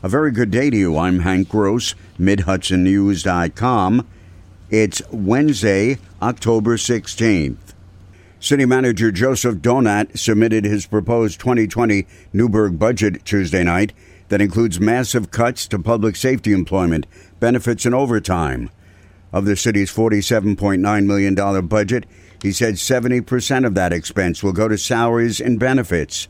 A very good day to you. I'm Hank Gross, MidHudsonNews.com. It's Wednesday, October 16th. City Manager Joseph Donat submitted his proposed 2020 Newburgh budget Tuesday night that includes massive cuts to public safety employment, benefits, and overtime. Of the city's $47.9 million budget, he said 70% of that expense will go to salaries and benefits.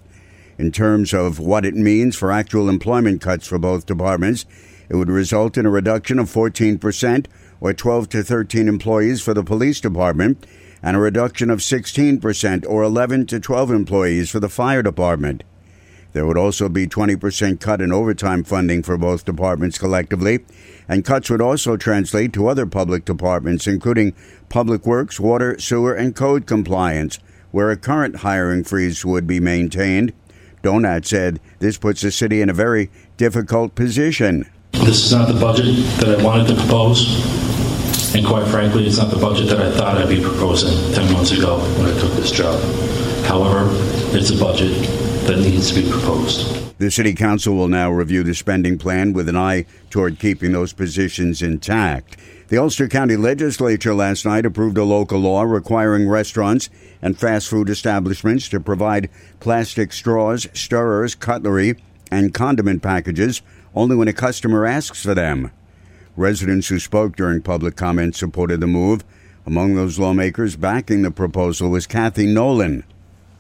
In terms of what it means for actual employment cuts for both departments, it would result in a reduction of 14% or 12 to 13 employees for the police department and a reduction of 16% or 11 to 12 employees for the fire department. There would also be 20% cut in overtime funding for both departments collectively, and cuts would also translate to other public departments, including public works, water, sewer, and code compliance, where a current hiring freeze would be maintained. Donat said this puts the city in a very difficult position. This is not the budget that I wanted to propose, and quite frankly, it's not the budget that I thought I'd be proposing 10 months ago when I took this job. However, it's a budget that needs to be proposed. The City Council will now review the spending plan with an eye toward keeping those positions intact. The Ulster County Legislature last night approved a local law requiring restaurants and fast food establishments to provide plastic straws, stirrers, cutlery, and condiment packages only when a customer asks for them. Residents who spoke during public comment supported the move. Among those lawmakers backing the proposal was Kathy Nolan.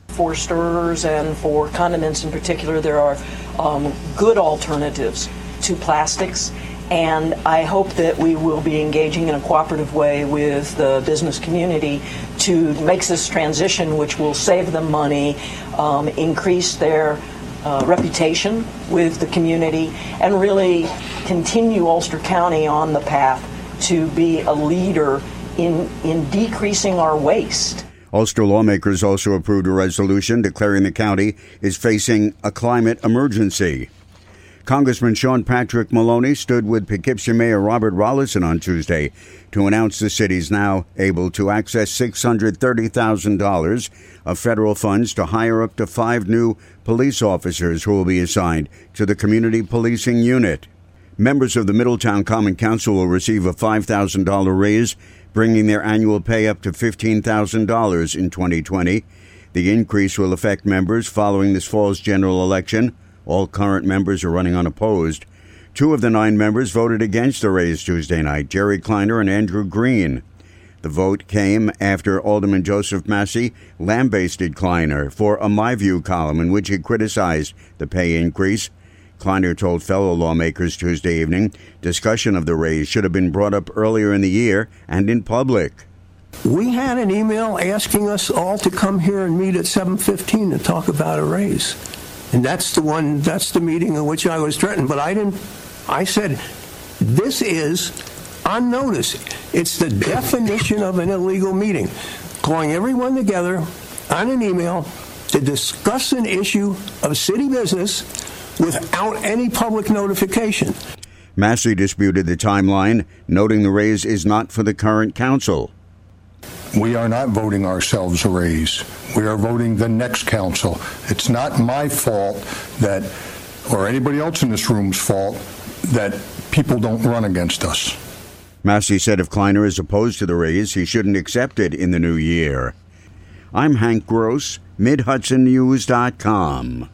For stirrers and for condiments in particular, there are um, good alternatives to plastics and I hope that we will be engaging in a cooperative way with the business community to make this transition, which will save them money, um, increase their uh, reputation with the community, and really continue Ulster County on the path to be a leader in, in decreasing our waste. Ulster lawmakers also approved a resolution declaring the county is facing a climate emergency. Congressman Sean Patrick Maloney stood with Poughkeepsie Mayor Robert Rolison on Tuesday to announce the city's now able to access $630,000 of federal funds to hire up to five new police officers who will be assigned to the Community Policing Unit. Members of the Middletown Common Council will receive a $5,000 raise, bringing their annual pay up to $15,000 in 2020. The increase will affect members following this fall's general election. All current members are running unopposed. Two of the nine members voted against the raise Tuesday night Jerry Kleiner and Andrew Green. The vote came after Alderman Joseph Massey lambasted Kleiner for a My View column in which he criticized the pay increase. Kleiner told fellow lawmakers Tuesday evening discussion of the raise should have been brought up earlier in the year and in public. We had an email asking us all to come here and meet at 7:15 to talk about a raise. And that's the one, that's the meeting in which I was threatened. But I didn't, I said, this is on notice. It's the definition of an illegal meeting. Calling everyone together on an email to discuss an issue of city business without any public notification. Massey disputed the timeline, noting the raise is not for the current council. We are not voting ourselves a raise. We are voting the next council. It's not my fault that, or anybody else in this room's fault, that people don't run against us. Massey said if Kleiner is opposed to the raise, he shouldn't accept it in the new year. I'm Hank Gross, MidHudsonNews.com.